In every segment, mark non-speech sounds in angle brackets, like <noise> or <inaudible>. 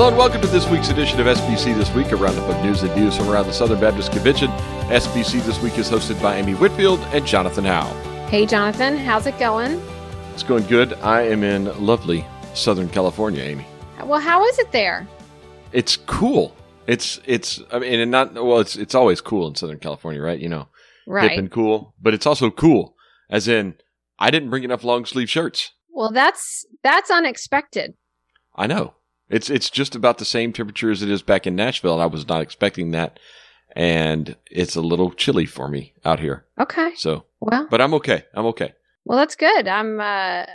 Hello and welcome to this week's edition of SBC This Week, a roundup of news and views from around the Southern Baptist Convention. SBC This Week is hosted by Amy Whitfield and Jonathan Howe. Hey, Jonathan, how's it going? It's going good. I am in lovely Southern California, Amy. Well, how is it there? It's cool. It's it's I mean, and not well. It's it's always cool in Southern California, right? You know, Right. hip and cool, but it's also cool, as in I didn't bring enough long sleeve shirts. well, that's that's unexpected. I know. It's it's just about the same temperature as it is back in Nashville, and I was not expecting that. And it's a little chilly for me out here. Okay. So, Well, but I'm okay. I'm okay. well, that's good. I'm uh,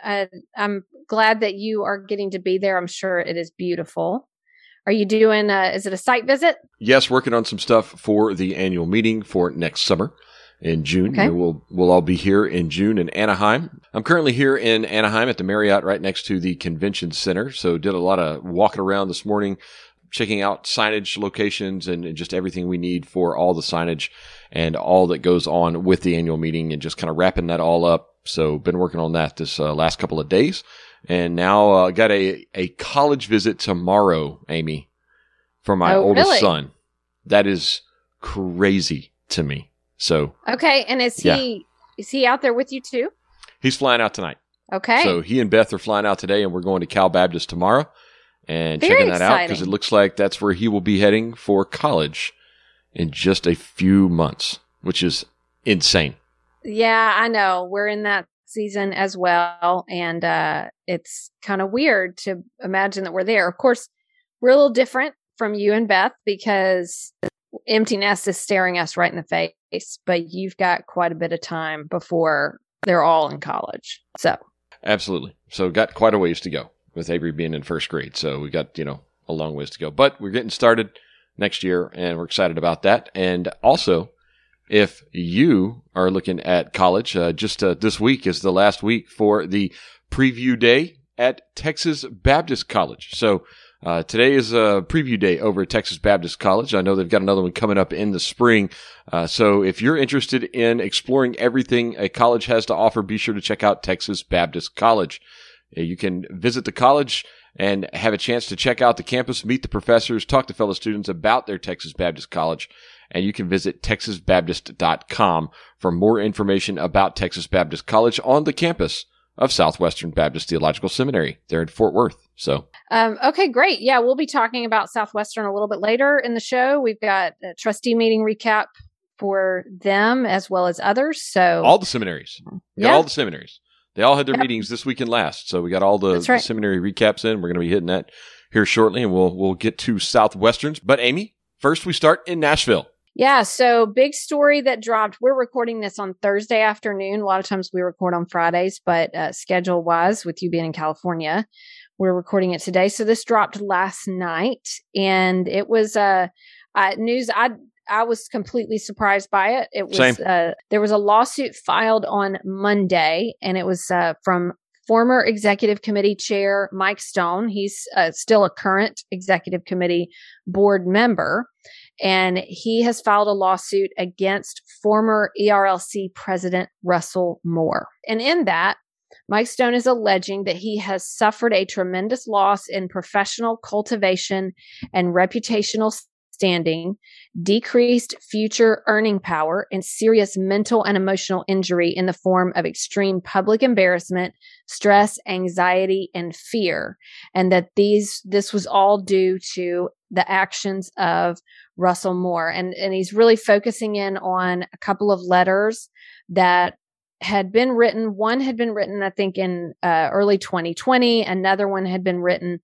I, I'm glad that you are getting to be there. I'm sure it is beautiful. Are you doing? Uh, is it a site visit? Yes, working on some stuff for the annual meeting for next summer in June. Okay. We'll we'll all be here in June in Anaheim. I'm currently here in Anaheim at the Marriott right next to the convention center. So did a lot of walking around this morning, checking out signage locations and just everything we need for all the signage and all that goes on with the annual meeting and just kind of wrapping that all up. So been working on that this uh, last couple of days. And now uh, got a, a college visit tomorrow, Amy, for my Oh, oldest really? son. That is crazy to me. So Okay. And is Yeah. he is he out there with you too? he's flying out tonight. Okay. So he and Beth are flying out today, and we're going to Cal Baptist tomorrow and Very checking that out because it looks like that's where he will be heading for college in just a few months, which is insane. Yeah, I know. We're in that season as well. And uh, it's kind of weird to imagine that we're there. Of course, we're a little different from you and Beth because empty nest is staring us right in the face, but you've got quite a bit of time before they're all in college. So, Absolutely. So got quite a ways to go with Avery being in first grade. So we got, you know, a long ways to go. But we're getting started next year and we're excited about that. And also, if you are looking at college, uh, just uh, this week is the last week for the preview day at Texas Baptist College. So uh, today is a preview day over at Texas Baptist College. I know they've got another one coming up in the spring. Uh, so if you're interested in exploring everything a college has to offer, be sure to check out Texas Baptist College. Uh, You can visit the college and have a chance to check out the campus, meet the professors, talk to fellow students about their Texas Baptist College. And you can visit texasbaptist.com for more information about Texas Baptist College on the campus of Southwestern Baptist Theological Seminary there in Fort Worth. So um, okay, great. Yeah, we'll be talking about Southwestern a little bit later in the show. We've got a trustee meeting recap for them as well as others. So, all the seminaries, Yeah. all the seminaries. They all had their Yep. meetings this week and last. So we got all the, right. the seminary recaps in. We're going to be hitting that here shortly, and we'll we'll get to Southwesterns. But Amy, first we start in Nashville. Yeah, so big story that dropped. We're recording this on Thursday afternoon. A lot of times we record on Fridays, but uh, schedule wise, with you being in California, we're recording it today. So this dropped last night, and it was uh, uh, news. I I was completely surprised by it. It was uh, there was a lawsuit filed on Monday, and it was uh, from former executive committee chair Mike Stone. He's uh, still a current executive committee board member and he has filed a lawsuit against former ERLC president Russell Moore. And in that, Mike Stone is alleging that he has suffered a tremendous loss in professional cultivation and reputational standing, decreased future earning power, and serious mental and emotional injury in the form of extreme public embarrassment, stress, anxiety, and fear. And that these this was all due to the actions of Russell Moore. And, and he's really focusing in on a couple of letters that had been written. One had been written, I think, in uh, early 2020. Another one had been written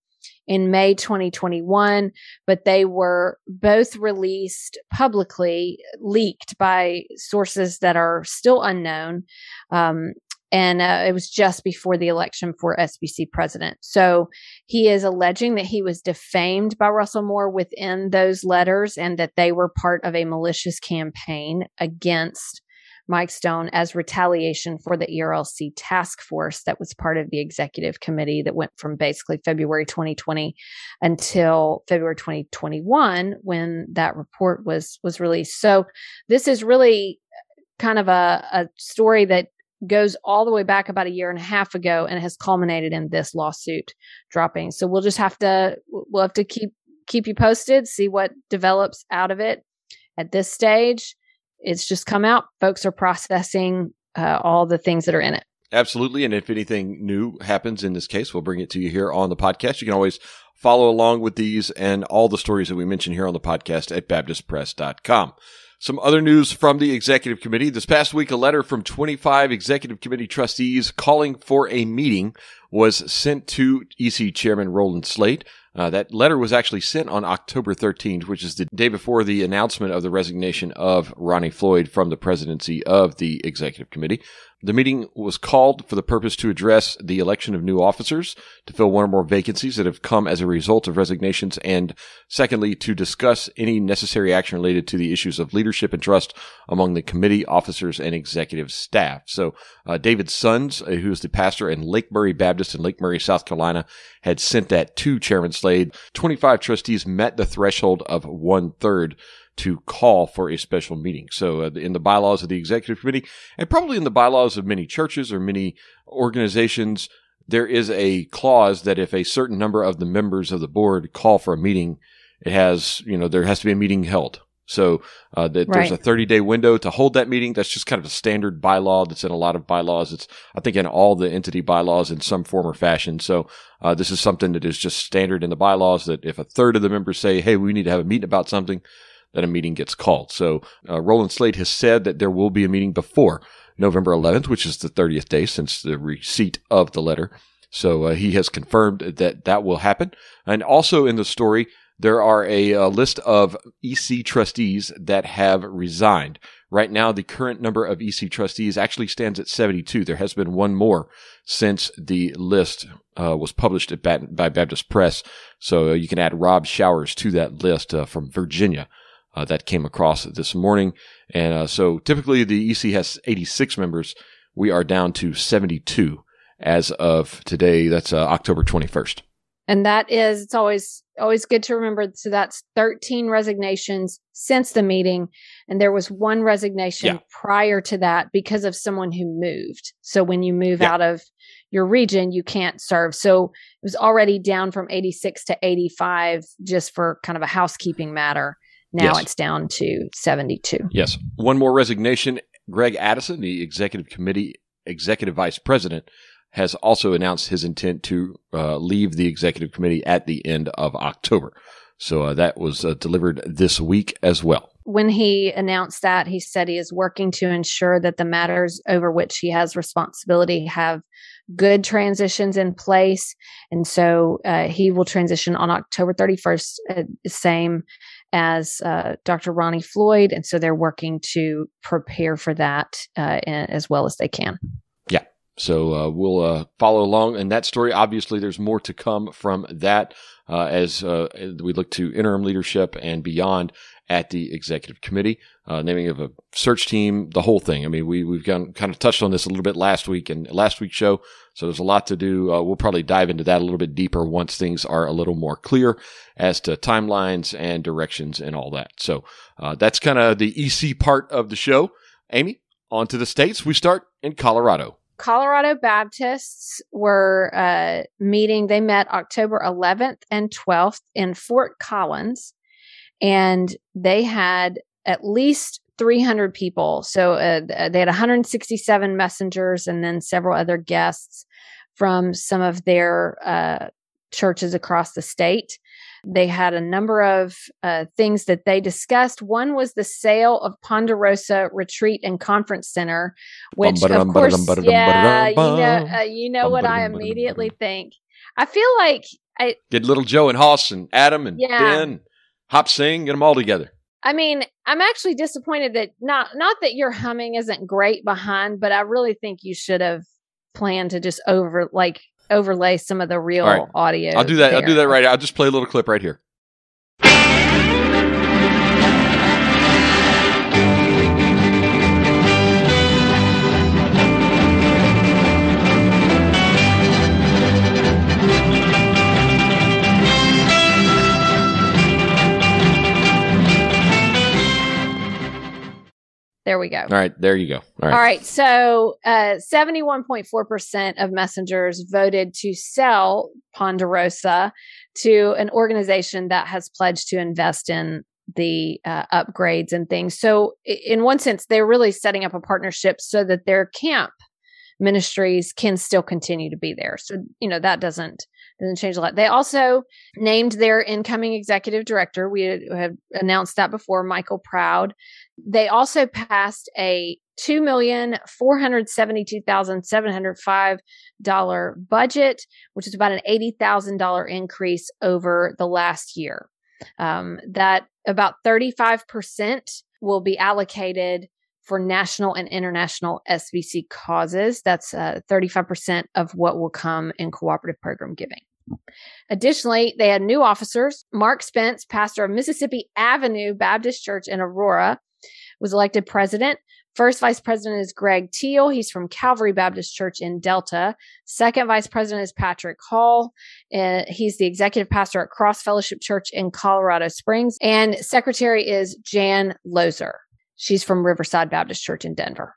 in May 2021, but they were both released publicly, leaked by sources that are still unknown. Um, and uh, it was just before the election for SBC president. So he is alleging that he was defamed by Russell Moore within those letters and that they were part of a malicious campaign against Mike Stone as retaliation for the ERLC task force that was part of the executive committee that went from basically February 2020 until February 2021 when that report was was released. So this is really kind of a, a story that goes all the way back about a year and a half ago and has culminated in this lawsuit dropping. So we'll just have to we'll have to keep keep you posted, see what develops out of it. At this stage, it's just come out. Folks are processing uh, all the things that are in it. Absolutely. And if anything new happens in this case, we'll bring it to you here on the podcast. You can always follow along with these and all the stories that we mention here on the podcast at baptistpress.com. Some other news from the executive committee. This past week, a letter from 25 executive committee trustees calling for a meeting was sent to EC Chairman Rolland Slade. Uh, that letter was actually sent on October 13th, which is the day before the announcement of the resignation of Ronnie Floyd from the presidency of the executive committee. The meeting was called for the purpose to address the election of new officers, to fill one or more vacancies that have come as a result of resignations, and secondly, to discuss any necessary action related to the issues of leadership and trust among the committee officers and executive staff. So, uh, David Sons, uh, who is the pastor in Lake Baptist in Lake Murray, South Carolina, had sent that to Chairman Slade. 25 trustees met the threshold of one third to call for a special meeting. So, uh, in the bylaws of the executive committee, and probably in the bylaws of many churches or many organizations, there is a clause that if a certain number of the members of the board call for a meeting, it has, you know, there has to be a meeting held. So uh, that right. there's a 30 day window to hold that meeting. That's just kind of a standard bylaw that's in a lot of bylaws. It's I think in all the entity bylaws in some form or fashion. So uh, this is something that is just standard in the bylaws that if a third of the members say, "Hey, we need to have a meeting about something," that a meeting gets called. So uh, Rolland Slade has said that there will be a meeting before November 11th, which is the 30th day since the receipt of the letter. So uh, he has confirmed that that will happen. And also in the story, there are a, a, list of EC trustees that have resigned. Right now, the current number of EC trustees actually stands at 72. There has been one more since the list uh, was published Bat- by Baptist Press. So uh, you can add Rob Showers to that list uh, from Virginia uh, that came across this morning. And uh, so typically the EC has 86 members. We are down to 72 as of today. That's uh, October 21st. And that is, it's always, always good to remember. So that's 13 resignations since the meeting. And there was one resignation yeah. prior to that because of someone who moved. So when you move yeah. out of your region, you can't serve. So it was already down from 86 to 85 just for kind of a housekeeping matter. Now yes. it's down to 72. Yes. One more resignation. Greg Addison, the executive committee executive vice president, has also announced his intent to uh, leave the executive committee at the end of October. So uh, that was uh, delivered this week as well. When he announced that, he said he is working to ensure that the matters over which he has responsibility have good transitions in place. And so uh, he will transition on October 31st, uh, same as uh, Dr. Ronnie Floyd. And so they're working to prepare for that uh, as well as they can. Yeah. So uh, we'll uh, follow along in that story. Obviously, there's more to come from that uh, as uh, we look to interim leadership and beyond at the executive committee, uh, naming of a search team, the whole thing. I mean, we, we've gone, kind of touched on this a little bit last week and last week's show. So there's a lot to do. Uh, we'll probably dive into that a little bit deeper once things are a little more clear as to timelines and directions and all that. So uh, that's kind of the EC part of the show. Amy, on to the States. We start in Colorado. Colorado Baptists were uh, meeting. They met October 11th and 12th in Fort Collins and they had at least 300 people. So uh, they had 167 messengers and then several other guests from some of their uh, churches across the state. They had a number of uh, things that they discussed. One was the sale of Ponderosa Retreat and Conference Center, which, of course, yeah, you know, uh, you know what I immediately think. I feel like I get little Joe and Hoss and Adam and yeah. Ben Hop Sing, get them all together. I mean, I'm actually disappointed that not not that your humming isn't great behind, but I really think you should have planned to just over like overlay some of the real right. audio. I'll do that. There. I'll do that right. I'll just play a little clip right here. There we go. All right. There you go. All right. All right. So uh, 71.4% of messengers voted to sell Ponderosa to an organization that has pledged to invest in the uh, upgrades and things. So, in one sense, they're really setting up a partnership so that their camp ministries can still continue to be there. So, you know, that doesn't doesn't change a lot. They also named their incoming executive director. We have announced that before, Michael Proud. They also passed a two million four hundred seventy two thousand seven hundred five dollar budget, which is about an eighty thousand dollar increase over the last year. Um, that about thirty five percent will be allocated for national and international SBC causes. That's uh, 35% of what will come in cooperative program giving. Additionally, they had new officers. Mark Spence, pastor of Mississippi Avenue Baptist Church in Aurora, was elected president. First vice president is Greg Teal. He's from Calvary Baptist Church in Delta. Second vice president is Patrick Hall. He's the executive pastor at Cross Fellowship Church in Colorado Springs. And secretary is Jan Lozer. She's from Riverside Baptist Church in Denver.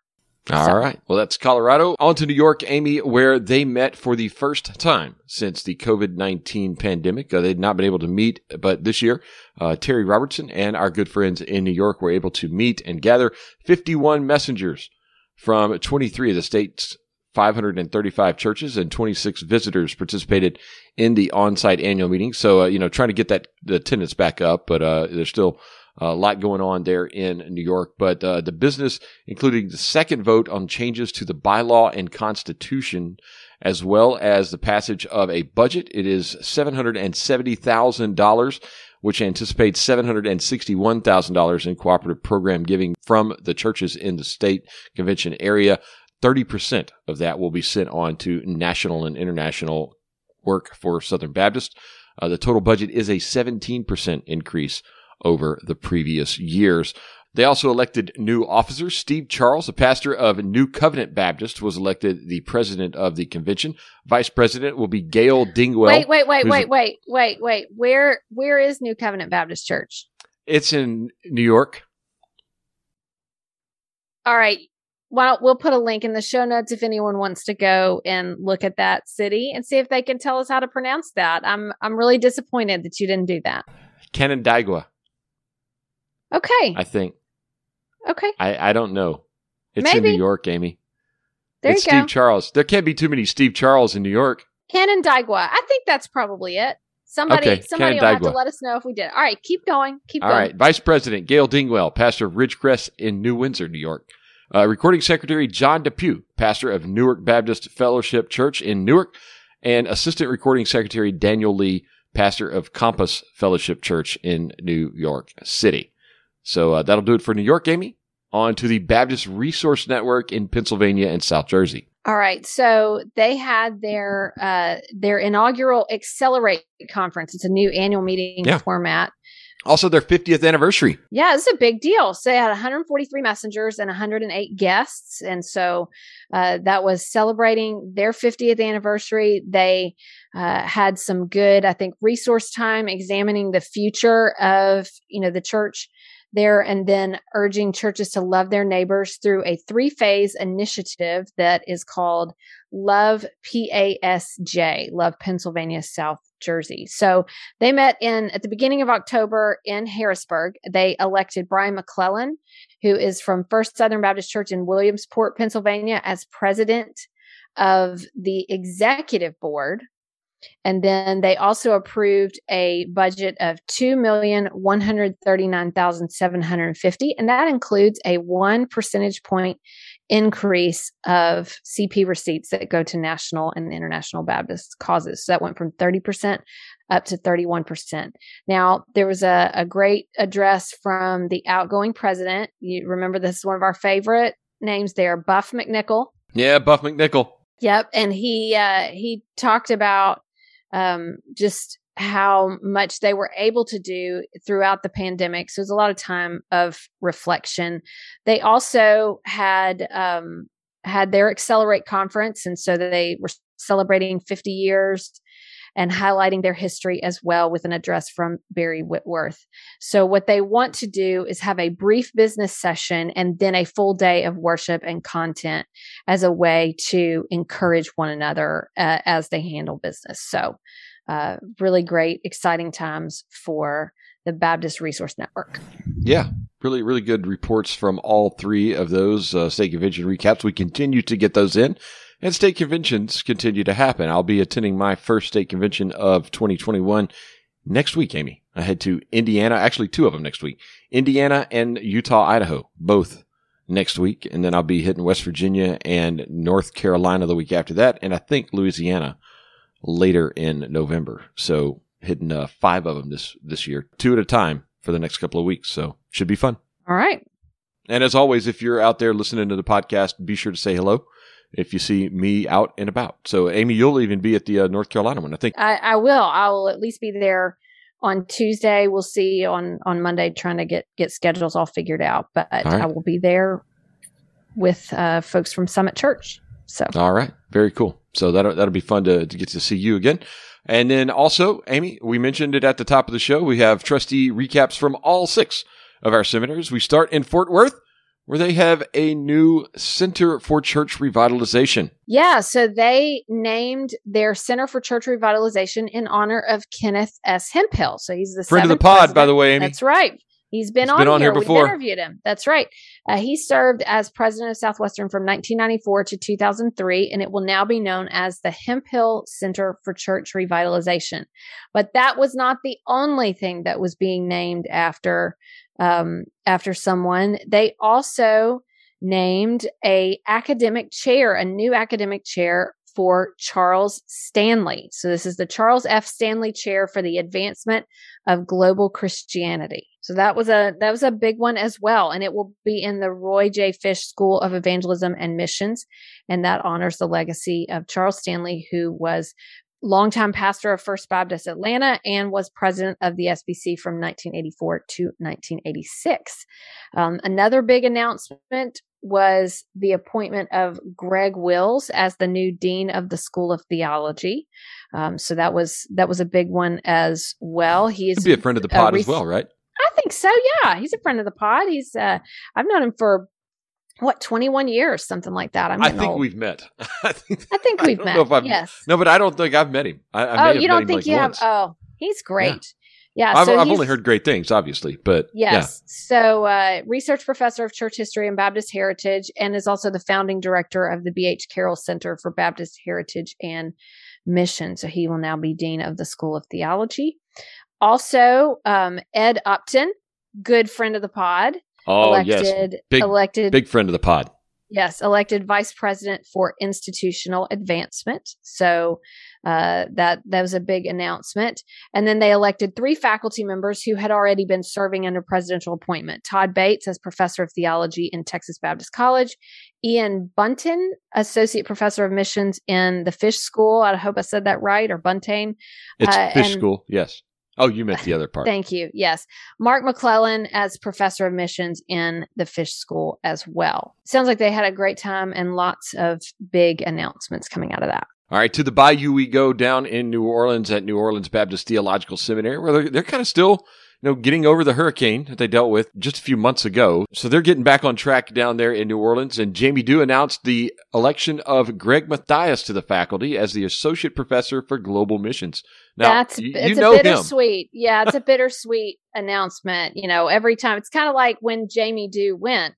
All so. right. Well, that's Colorado. On to New York, Amy, where they met for the first time since the COVID 19 pandemic. Uh, they'd not been able to meet, but this year, uh, Terry Robertson and our good friends in New York were able to meet and gather 51 messengers from 23 of the state's 535 churches and 26 visitors participated in the on-site annual meeting. So, uh, you know, trying to get that the attendance back up, but uh, there's still a lot going on there in New York. But uh, the business, including the second vote on changes to the bylaw and constitution, as well as the passage of a budget, it is $770,000 which anticipates $761,000 in cooperative program giving from the churches in the state convention area. 30% of that will be sent on to national and international work for Southern Baptist. Uh, the total budget is a 17% increase over the previous years. They also elected new officers. Steve Charles, a pastor of New Covenant Baptist, was elected the president of the convention. Vice president will be Gail Dingwell. Wait, wait, wait, wait, wait, wait, wait. Where where is New Covenant Baptist Church? It's in New York. All right. Well, we'll put a link in the show notes if anyone wants to go and look at that city and see if they can tell us how to pronounce that. I'm I'm really disappointed that you didn't do that. Canandaigua. Okay. I think. Okay. I, I don't know. It's Maybe. in New York, Amy. There it's you go. Steve Charles. There can't be too many Steve Charles in New York. Canandaigua. I think that's probably it. Somebody, Okay, somebody will have to let us know if we did. All right, keep going. Keep All going. All right. Vice President Gail Dingwell, pastor of Ridgecrest in New Windsor, New York. Uh, recording Secretary John Depew, pastor of Newark Baptist Fellowship Church in Newark. And Assistant Recording Secretary Daniel Lee, pastor of Compass Fellowship Church in New York City. So uh, that'll do it for New York, Amy. On to the Baptist Resource Network in Pennsylvania and South Jersey. All right. So they had their uh, their inaugural Accelerate conference. It's a new annual meeting Yeah. format. Also, their 50th anniversary. Yeah, it's a big deal. So they had 143 messengers and 108 guests, and so uh, that was celebrating their 50th anniversary. They uh, had some good, I think, resource time examining the future of you know the church there, and then urging churches to love their neighbors through a three phase initiative that is called Love PASJ, Love Pennsylvania South Jersey. So they met in at the beginning of October in Harrisburg. They elected Brian McClellan, who is from First Southern Baptist Church in Williamsport, Pennsylvania, as president of the executive board. And then they also approved a budget of two million one hundred thirty nine thousand seven hundred fifty, and that includes a one percentage point increase of CP receipts that go to national and international Baptist causes. So that went from thirty percent up to thirty one percent. Now there was a, a great address from the outgoing president. You remember this is one of our favorite names there, Buff McNichol. Yeah, Buff McNichol. Yep, and he uh, he talked about um, just how much they were able to do throughout the pandemic. So it was a lot of time of reflection. They also had um, had their Accelerate conference, and so they were celebrating 50 years. And highlighting their history as well with an address from Barry Whitworth. So, what they want to do is have a brief business session and then a full day of worship and content as a way to encourage one another uh, as they handle business. So, uh, really great, exciting times for the Baptist Resource Network. Yeah, really, really good reports from all three of those uh, state convention recaps. We continue to get those in, and state conventions continue to happen. I'll be attending my first state convention of 2021 next week, Amy. I head to Indiana, actually, two of them next week Indiana and Utah, Idaho, both next week. And then I'll be hitting West Virginia and North Carolina the week after that. And I think Louisiana later in November. So hitting uh, five of them this, this year, two at a time for the next couple of weeks. So should be fun. All right. And as always, if you're out there listening to the podcast, be sure to say hello if you see me out and about. So, Amy, you'll even be at the uh, North Carolina one, I think. I, I will. I will at least be there on Tuesday. We'll see on on Monday, trying to get get schedules all figured out. But right. I will be there with uh, folks from Summit Church. So, all right, very cool. So that'll that'll be fun to, to get to see you again. And then also, Amy, we mentioned it at the top of the show. We have trustee recaps from all six of our seminaries. We start in Fort Worth where they have a new Center for Church Revitalization. Yeah, so they named their Center for Church Revitalization in honor of Kenneth S. Hemphill. So he's the friend of the pod, president. by the way, Amy. That's right. He's been, He's on, been on here. here before. We've interviewed him. That's right. Uh, he served as president of Southwestern from 1994 to 2003, and it will now be known as the Hemphill Center for Church Revitalization. But that was not the only thing that was being named after um, after someone. They also named a academic chair, a new academic chair for Charles Stanley. So this is the Charles F. Stanley Chair for the Advancement of Global Christianity. So that was a that was a big one as well, and it will be in the Roy J. Fish School of Evangelism and Missions, and that honors the legacy of Charles Stanley, who was longtime pastor of First Baptist Atlanta and was president of the SBC from 1984 to 1986. Um, another big announcement was the appointment of Greg Wills as the new dean of the School of Theology. Um, so that was that was a big one as well. He's be a friend of the pod uh, as well, right? I think so. Yeah, he's a friend of the pod. He's uh, I've known him for what 21 years something like that I'm i think old. we've met. <laughs> I think, I think we've met yes. No but i don't think i've met him. I, I oh you don't think like you once. have oh he's great. Yeah, yeah I've, so I've only heard great things obviously but yes. Yeah. so uh, research professor of church history and baptist heritage and is also the founding director of the bh carroll center for baptist heritage and mission. So he will now be dean of the school of theology. Also um, ed upton good friend of the pod Oh elected, yes, big elected, big friend of the pod. Yes, elected vice president for institutional advancement. So uh, that that was a big announcement. And then they elected three faculty members who had already been serving under presidential appointment: Todd Bates as professor of theology in Texas Baptist College, Ian Buntain, associate professor of missions in the Fish School. I hope I said that right, or Buntain. It's uh, Fish School. Yes. Oh, you meant the other <laughs> part. Thank you. Yes. Mark McClellan as professor of missions in the fish school as well. Sounds like they had a great time and lots of big announcements coming out of that. All right, to the bayou we go down in New Orleans at New Orleans Baptist Theological Seminary, where they're, they're kind of still you know, getting over the hurricane that they dealt with just a few months ago. So they're getting back on track down there in New Orleans. And Jamie Dew announced the election of Greg Mathias to the faculty as the associate professor for global missions. Now, That's you, it's you a bittersweet. Yeah, it's a <laughs> bittersweet announcement. You know, every time it's kind of like when Jamie Dew went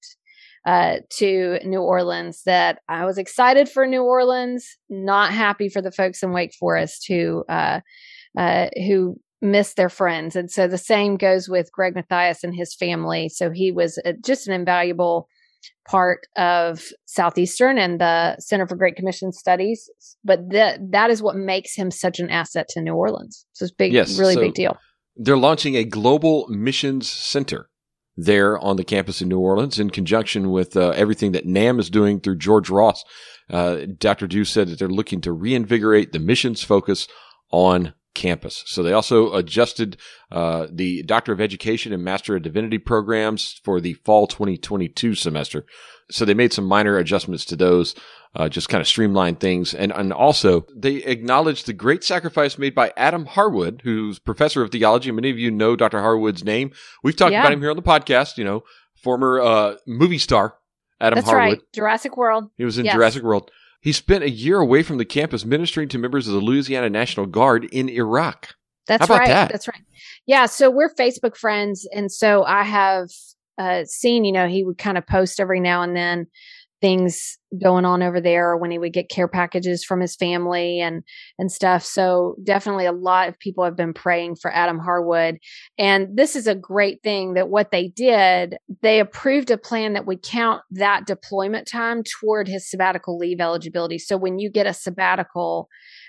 uh, to New Orleans that I was excited for New Orleans, not happy for the folks in Wake Forest who uh, uh, who miss their friends. And so the same goes with Greg Mathias and his family. So he was uh, just an invaluable part of Southeastern and the Center for Great Commission Studies. But that that is what makes him such an asset to New Orleans. So it's big, yes, really so big deal. They're launching a global missions center there on the campus in New Orleans in conjunction with uh, everything that NAMB is doing through George Ross. Uh, Dr. Dew said that they're looking to reinvigorate the missions focus on campus. So they also adjusted uh, the Doctor of Education and Master of Divinity programs for the fall 2022 semester. So they made some minor adjustments to those, uh, just kind of streamline things. And, and also they acknowledged the great sacrifice made by Adam Harwood, who's professor of theology. Many of you know Dr. Harwood's name. We've talked Yeah. about him here on the podcast, you know, former, uh, movie star Adam That's Harwood. right. Jurassic World. He was in Yes. Jurassic World. He spent a year away from the campus ministering to members of the Louisiana National Guard in Iraq. That's right. that? That's right. Yeah. So we're Facebook friends. And so I have uh, seen, you know, he would kind of post every now and then things going on over there when he would get care packages from his family and and stuff. So definitely a lot of people have been praying for Adam Harwood. And this is a great thing that what they did they approved a plan that would count that deployment time toward his sabbatical leave eligibility. So when you get a sabbatical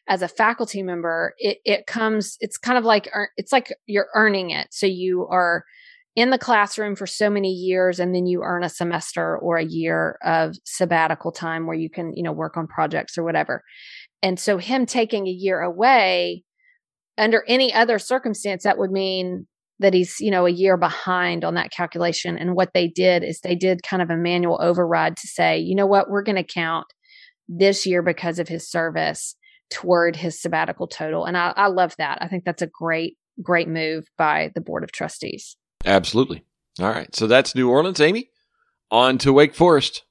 as a faculty member it it comes it's kind of like it's like you're earning it. So you are in the classroom for so many years and then you earn a semester or a year of sabbatical time where you can you know work on projects or whatever. And so him taking a year away under any other circumstance that would mean that he's you know a year behind on that calculation. And what they did is they did kind of a manual override to say you know what? We're going to count this year because of his service toward his sabbatical total. And I, I love that. I think that's a great great move by the board of trustees Absolutely. All right. So that's New Orleans, Amy. On to Wake Forest.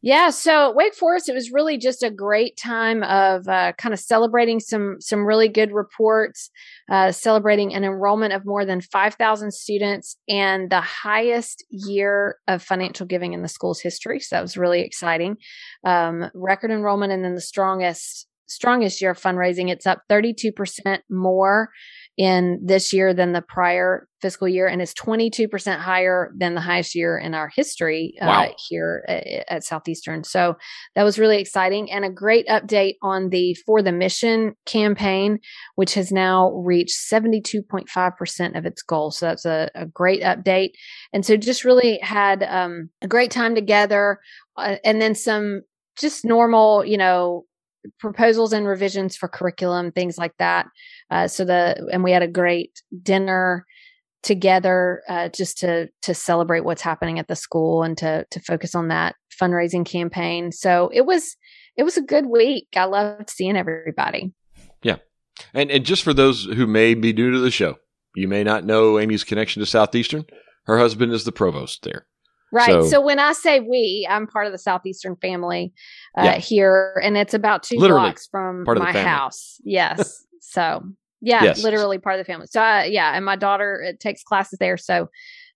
Yeah, so Wake Forest, it was really just a great time of uh, kind of celebrating some some really good reports, uh, celebrating an enrollment of more than five thousand students and the highest year of financial giving in the school's history. So that was really exciting. Um, record enrollment, and then the strongest strongest year of fundraising. It's up thirty two percent more in this year than the prior fiscal year and is 22% higher than the highest year in our history uh, Wow. here at, at Southeastern. So that was really exciting and a great update on the For the Mission campaign, which has now reached 72.5% of its goal. So that's a, a great update. And so just really had um, a great time together uh, and then some just normal, you know, proposals and revisions for curriculum, things like that. Uh, so the and we had a great dinner together uh, just to to celebrate what's happening at the school and to to focus on that fundraising campaign. So it was it was a good week. I loved seeing everybody. Yeah, and and just for those who may be new to the show, you may not know Amy's connection to Southeastern. Her husband is the provost there. Right. So- So, when I say we, I'm part of the Southeastern family uh, Yeah. here, and it's about two Literally blocks from part of the my house. Yes. <laughs> so yeah, Yes. literally part of the family. So uh, yeah, and my daughter uh, takes classes there. So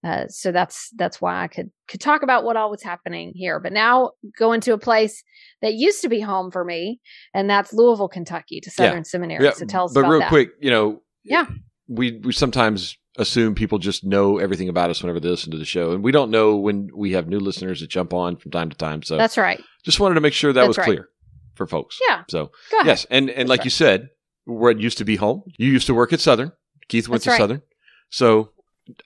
uh, so that's that's why I could could talk about what all was happening here. But now going to a place that used to be home for me, and that's Louisville, Kentucky, to Yeah. Southern Seminary. Yeah, so tell us but real that. quick, you know, Yeah. we we sometimes assume people just know everything about us whenever they listen to the show, and we don't know when we have new listeners that jump on from time to time. So That's right. just wanted to make sure that That's was right. clear for folks. Yeah. So Go ahead. yes, and and That's like right. you said, where it used to be home, you used to work at Southern. Keith went That's to right. Southern. So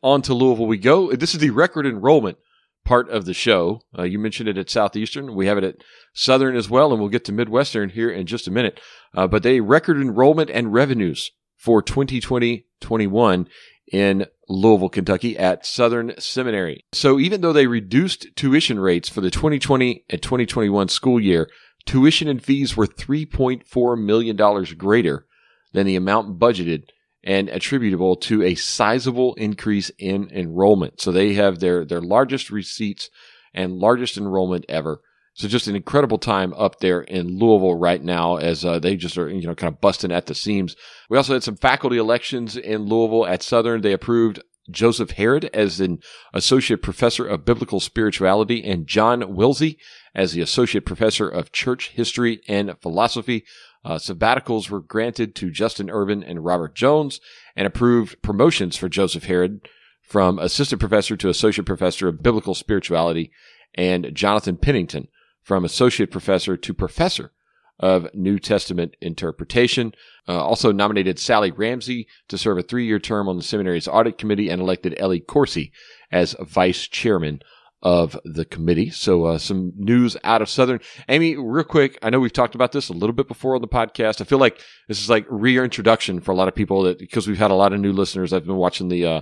on to Louisville we go. This is the record enrollment part of the show. Uh, you mentioned it at Southeastern. We have it at Southern as well, and we'll get to Midwestern here in just a minute. Uh, but they record enrollment and revenues for 2020-21 in Louisville, Kentucky at Southern Seminary. So even though they reduced tuition rates for the 2020 and 2021 school year, tuition and fees were $3.4 million greater than the amount budgeted and attributable to a sizable increase in enrollment. So they have their, their largest receipts and largest enrollment ever. So just an incredible time up there in Louisville right now as uh, they just are, you know, kind of busting at the seams. We also had some faculty elections in Louisville at Southern. They approved Joseph Harrod as an associate professor of biblical spirituality and John Wilsey as the associate professor of church history and philosophy. Uh, sabbaticals were granted to Justin Urban and Robert Jones and approved promotions for Joseph Harrod from assistant professor to associate professor of biblical spirituality and Jonathan Pennington from associate professor to professor of New Testament interpretation. Uh, also nominated Sally Ramsey to serve a three-year term on the seminary's audit committee and elected Ellie Corsi as vice chairman of the committee. So uh, some news out of Southern. Amy, real quick, I know we've talked about this a little bit before on the podcast. I feel like this is like reintroduction for a lot of people that because we've had a lot of new listeners. I've been watching the uh,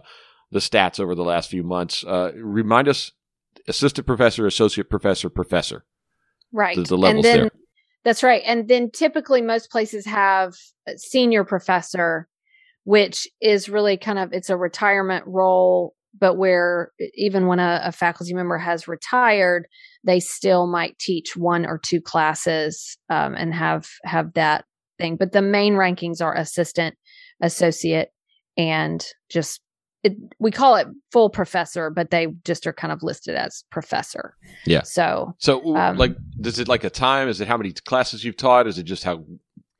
the stats over the last few months. Uh, remind us assistant professor, associate professor, professor. Right. The, the levels and then, there. That's right. And then typically most places have a senior professor, which is really kind of it's a retirement role, but where even when a, a faculty member has retired, they still might teach one or two classes um, and have have that thing. But the main rankings are assistant, associate, and just it, we call it full professor, but they just are kind of listed as professor. Yeah. So So, Um, like, is it like a time? Is it how many classes you've taught? Is it just how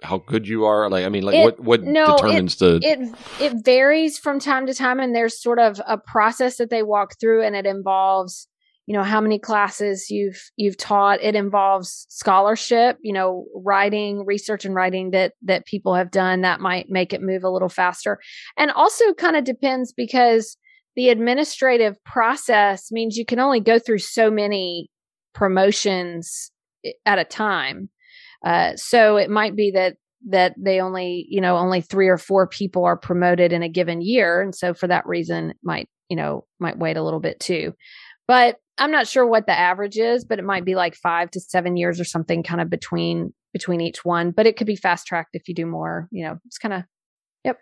how good you are? Like, I mean, like, It- what what no, it- determines the? it it varies from time to time and there's sort of a process that they walk through and it involves you know how many classes you've you've taught. It involves scholarship you know writing research and writing that that people have done that might make it move a little faster. And also kind of depends because the administrative process means you can only go through so many promotions at a time. Uh, so it might be that that they only you know only three or four people are promoted in a given year. And so for that reason might you know might wait a little bit too but i'm not sure what the average is but it might be like five to seven years or something kind of between between each one but it could be fast tracked if you do more you know it's kind of yep.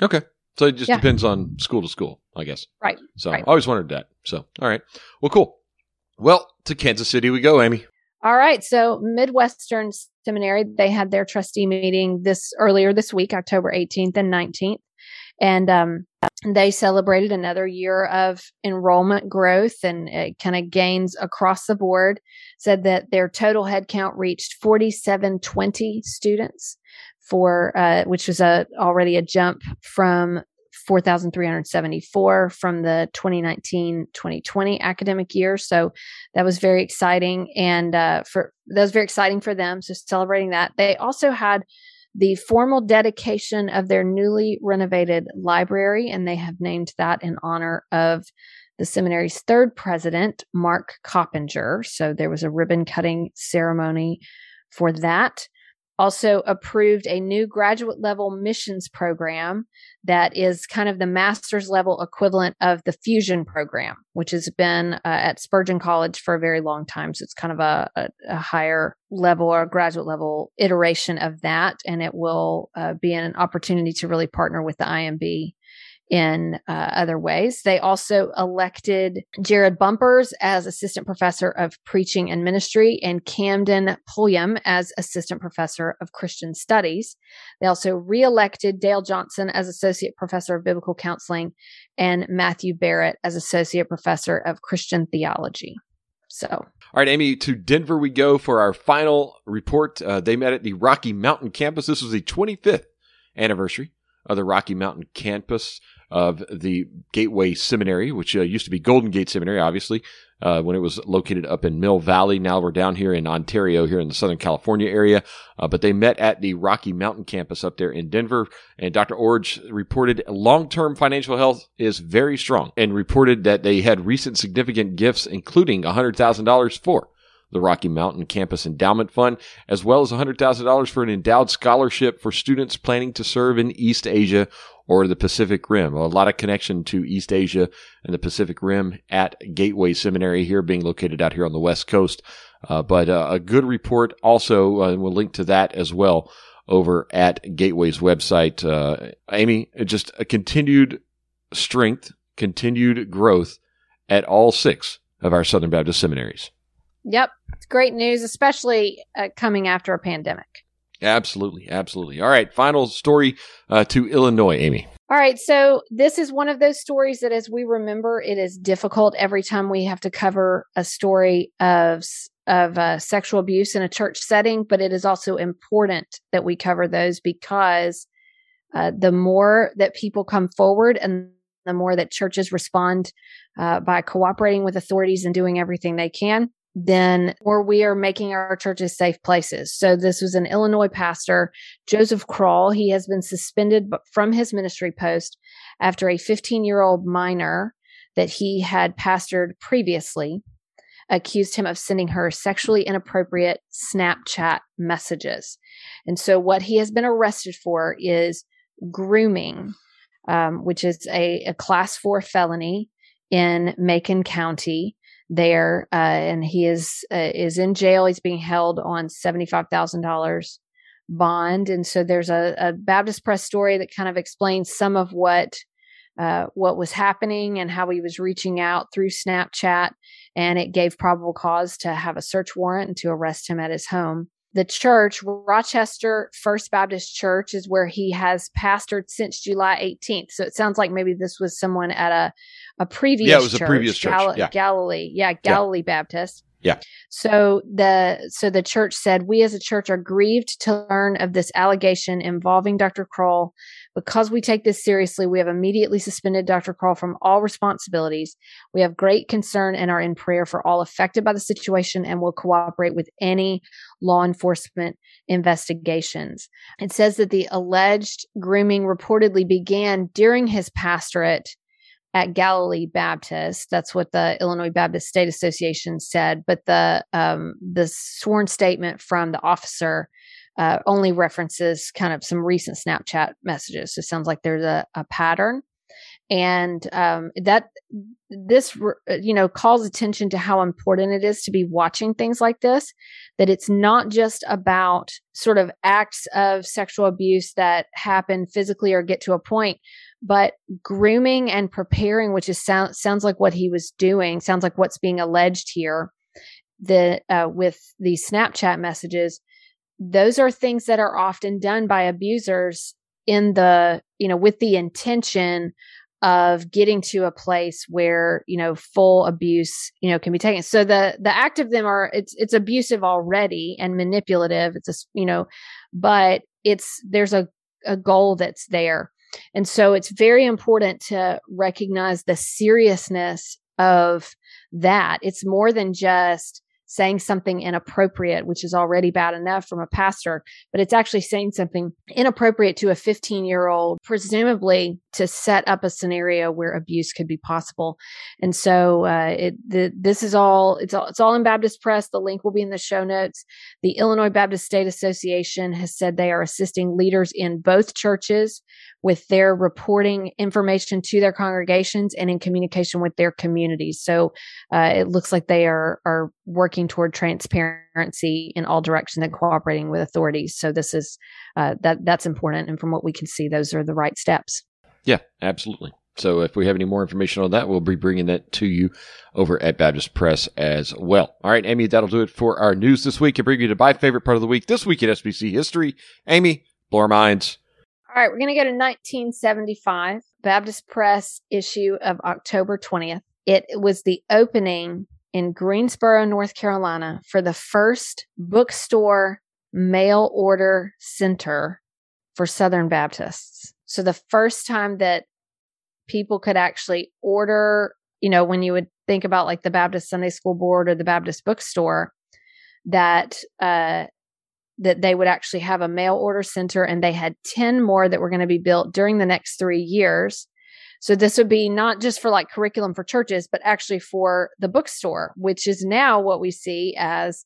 okay, so it just Yeah. depends on school to school, I guess. Right, So right. I always wondered that. So all right, well, cool. Well, to Kansas City we go, Amy. All right. So Midwestern Seminary, they had their trustee meeting this earlier this week, October 18th and 19th. And um, they celebrated another year of enrollment growth and it kind of gains across the board. Said that their total headcount reached 4720 students for uh, which was a already a jump from 4,374 from the 2019-2020 academic year. So that was very exciting and uh, for that was very exciting for them so celebrating that they also had the formal dedication of their newly renovated library and they have named that in honor of the seminary's third president mark coppenger. So there was a ribbon cutting ceremony for that also approved a new graduate level missions program that is kind of the master's level equivalent of the fusion program which has been uh, at spurgeon college for a very long time. So it's kind of a, a, a higher level or graduate level iteration of that. And it will uh, be an opportunity to really partner with the imb in uh, other ways. They also elected Jared Bumpers as assistant professor of preaching and ministry and Camden Pulliam as assistant professor of Christian studies. They also reelected Dale Johnson as associate professor of biblical counseling and Matthew Barrett as associate professor of Christian theology. So, All right, Amy, to Denver we go for our final report. Uh, they met at the Rocky Mountain campus. This was the 25th anniversary of the Rocky Mountain campus of the Gateway Seminary, which uh, used to be Golden Gate Seminary, obviously, uh, when it was located up in Mill Valley. Now we're down here in Ontario, here in the Southern California area. Uh, but they met at the Rocky Mountain campus up there in Denver. And Dr. Iorg reported long term financial health is very strong and reported that they had recent significant gifts, including $100,000 for the Rocky Mountain Campus Endowment Fund, as well as $100,000 for an endowed scholarship for students planning to serve in East Asia or the Pacific Rim. A lot of connection to East Asia and the Pacific Rim at Gateway Seminary here, being located out here on the West Coast. Uh, but uh, a good report also, uh, and we'll link to that as well over at Gateway's website. Uh, Amy, just a continued strength, continued growth at all six of our Southern Baptist seminaries. yep, it's great news, especially uh, coming after a pandemic. Absolutely, absolutely. All right, final story uh, to Illinois, Amy. All right, so this is one of those stories that, as we remember, it is difficult every time we have to cover a story of of uh, sexual abuse in a church setting. But it is also important that we cover those because uh, the more that people come forward and the more that churches respond uh, by cooperating with authorities and doing everything they can, then or we are making our churches safe places. So this was an Illinois pastor, Joseph Kroll. He has been suspended from his ministry post after a 15-year-old minor that he had pastored previously accused him of sending her sexually inappropriate Snapchat messages. And so what he has been arrested for is grooming, um, which is a, a class four felony in Macon County. There, uh, and he is uh, is in jail. He's being held on seventy five thousand dollars bond, and so there's a, a, Baptist Press story that kind of explains some of what uh, what was happening and how he was reaching out through Snapchat, and it gave probable cause to have a search warrant and to arrest him at his home the church, Rochester First Baptist Church, is where he has pastored since July 18th. So it sounds like maybe this was someone at a a previous yeah, it was church, a previous church, Gal- yeah. Galilee, yeah, Galilee yeah. Baptist. Yeah. So the so the church said we as a church are grieved to learn of this allegation involving Dr. Kroll. Because we take this seriously, we have immediately suspended Dr. Kroll from all responsibilities. We have great concern and are in prayer for all affected by the situation and will cooperate with any law enforcement investigations. It says that the alleged grooming reportedly began during his pastorate at Galilee Baptist. That's what the Illinois Baptist State Association said. But the um, the sworn statement from the officer uh, only references kind of some recent Snapchat messages. So it sounds like there's a, a pattern, and um, that this uh, you know calls attention to how important it is to be watching things like this. That it's not just about sort of acts of sexual abuse that happen physically or get to a point, but grooming and preparing which is sound, sounds like what he was doing sounds like what's being alleged here the uh, with these snapchat messages those are things that are often done by abusers in the you know with the intention of getting to a place where you know full abuse you know can be taken. So the the act of them are it's it's abusive already and manipulative. It's a you know but it's there's a a goal that's there. And so it's very important to recognize the seriousness of that. It's more than just saying something inappropriate, which is already bad enough from a pastor, but it's actually saying something inappropriate to a 15 year old, presumably to set up a scenario where abuse could be possible. And so uh, it, the, this is all it's all it's all in Baptist Press. The link will be in the show notes. The Illinois Baptist State Association has said they are assisting leaders in both churches with their reporting information to their congregations and in communication with their communities. So uh, it looks like they are are working toward transparency in all directions and cooperating with authorities. So this is uh, that that's important, and from what we can see, those are the right steps. Yeah, absolutely. So if we have any more information on that, we'll be bringing that to you over at Baptist Press as well. All right, Amy, that'll do it for our news this week and bring you to my favorite part of the week this week in SBC history. Amy, blow our minds. All right, we're going to go to 1975, Baptist Press issue of October 20th. It was the opening in Greensboro, North Carolina for the first bookstore mail order center for Southern Baptists. So the first time that people could actually order, you know, when you would think about like the Baptist Sunday School Board or the Baptist bookstore, that uh, that they would actually have a mail order center and they had 10 more that were going to be built during the next three years. So this would be not just for like curriculum for churches, but actually for the bookstore, which is now what we see as,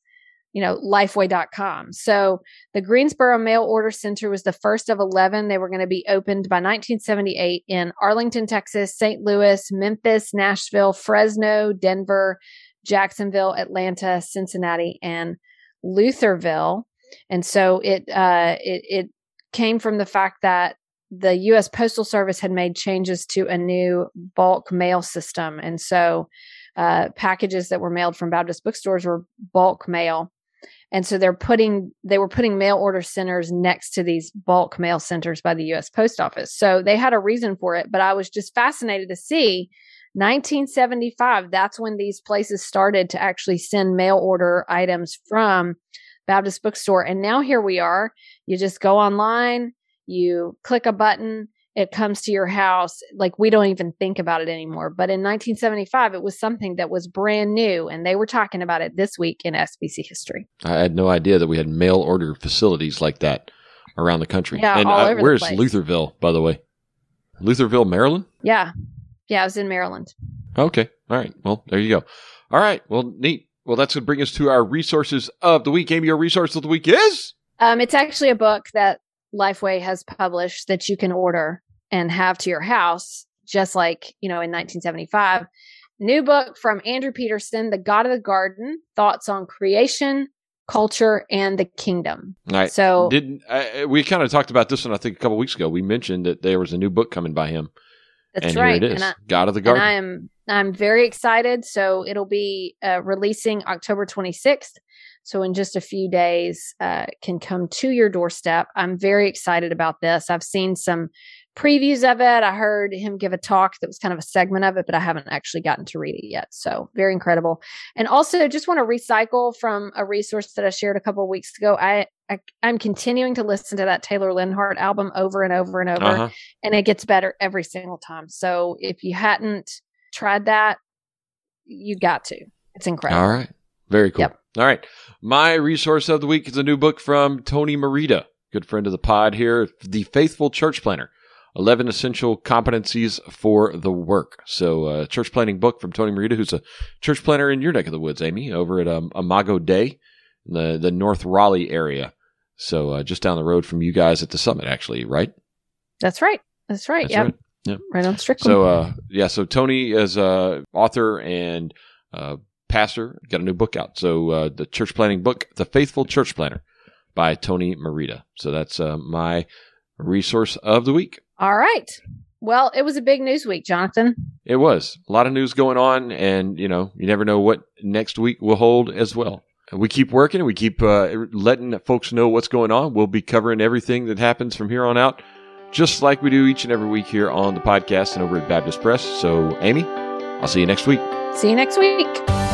you know, lifeway.com. So the Greensboro Mail Order Center was the first of 11. They were going to be opened by 1978 in Arlington, Texas, St. Louis, Memphis, Nashville, Fresno, Denver, Jacksonville, Atlanta, Cincinnati, and Lutherville. And so it uh, it it came from the fact that the U.S. Postal Service had made changes to a new bulk mail system, and so uh, packages that were mailed from Baptist bookstores were bulk mail. And so they're putting they were putting mail order centers next to these bulk mail centers by the US Post Office. So they had a reason for it, but I was just fascinated to see 1975 that's when these places started to actually send mail order items from Baptist bookstore. And now here we are. You just go online, you click a button, it comes to your house. Like we don't even think about it anymore. But in 1975, it was something that was brand new. And they were talking about it this week in SBC history. I had no idea that we had mail order facilities like that around the country. Yeah, and all uh, over where's the place. Lutherville, by the way? Lutherville, Maryland? Yeah. Yeah, I was in Maryland. Okay. All right. Well, there you go. All right. Well, neat. Well, that's going to bring us to our resources of the week. Amy, your resource of the week is? Um, it's actually a book that Lifeway has published that you can order and have to your house, just like, you know, in 1975. new book from Andrew Peterson, The God of the Garden Thoughts on Creation, Culture, and the Kingdom. All right. So, Didn't I, we kind of talked about this one? I think a couple weeks ago. We mentioned that there was a new book coming by him, that's and right. here it is, And I, God of the Garden. I am I'm very excited. So it'll be uh, releasing October 26th. So in just a few days, uh, can come to your doorstep. I'm very excited about this. I've seen some previews of it. I heard him give a talk that was kind of a segment of it, but I haven't actually gotten to read it yet. So very incredible. And also, just want to recycle from a resource that I shared a couple of weeks ago. I, I I'm continuing to listen to that Taylor Leonhardt album over and over and over uh-huh. and it gets better every single time. So if you hadn't tried that, you got to. It's incredible. All right. Very cool. Yep. All right. My resource of the week is a new book from Tony Merida, good friend of the pod here, The Faithful Church Planter 11 Essential Competencies for the Work. So, uh, church planting book from Tony Merida, who's a church planter in your neck of the woods, Amy, over at um, Imago Dei in the, the North Raleigh area. So, uh, just down the road from you guys at the summit, actually, right? That's right. That's right. That's yep. right. Yep. Right on Strickland. So, uh, yeah, so Tony is a author and uh, pastor, got a new book out. So, uh, the church planting book, The Faithful Church Planter by Tony Merida. So, that's uh, my resource of the week. All right. Well, it was a big news week, Jonathan. It was a lot of news going on, and you know, you never know what next week will hold as well. We keep working, we keep uh, letting folks know what's going on. We'll be covering everything that happens from here on out, just like we do each and every week here on the podcast and over at Baptist Press. So, Amy, I'll see you next week. See you next week.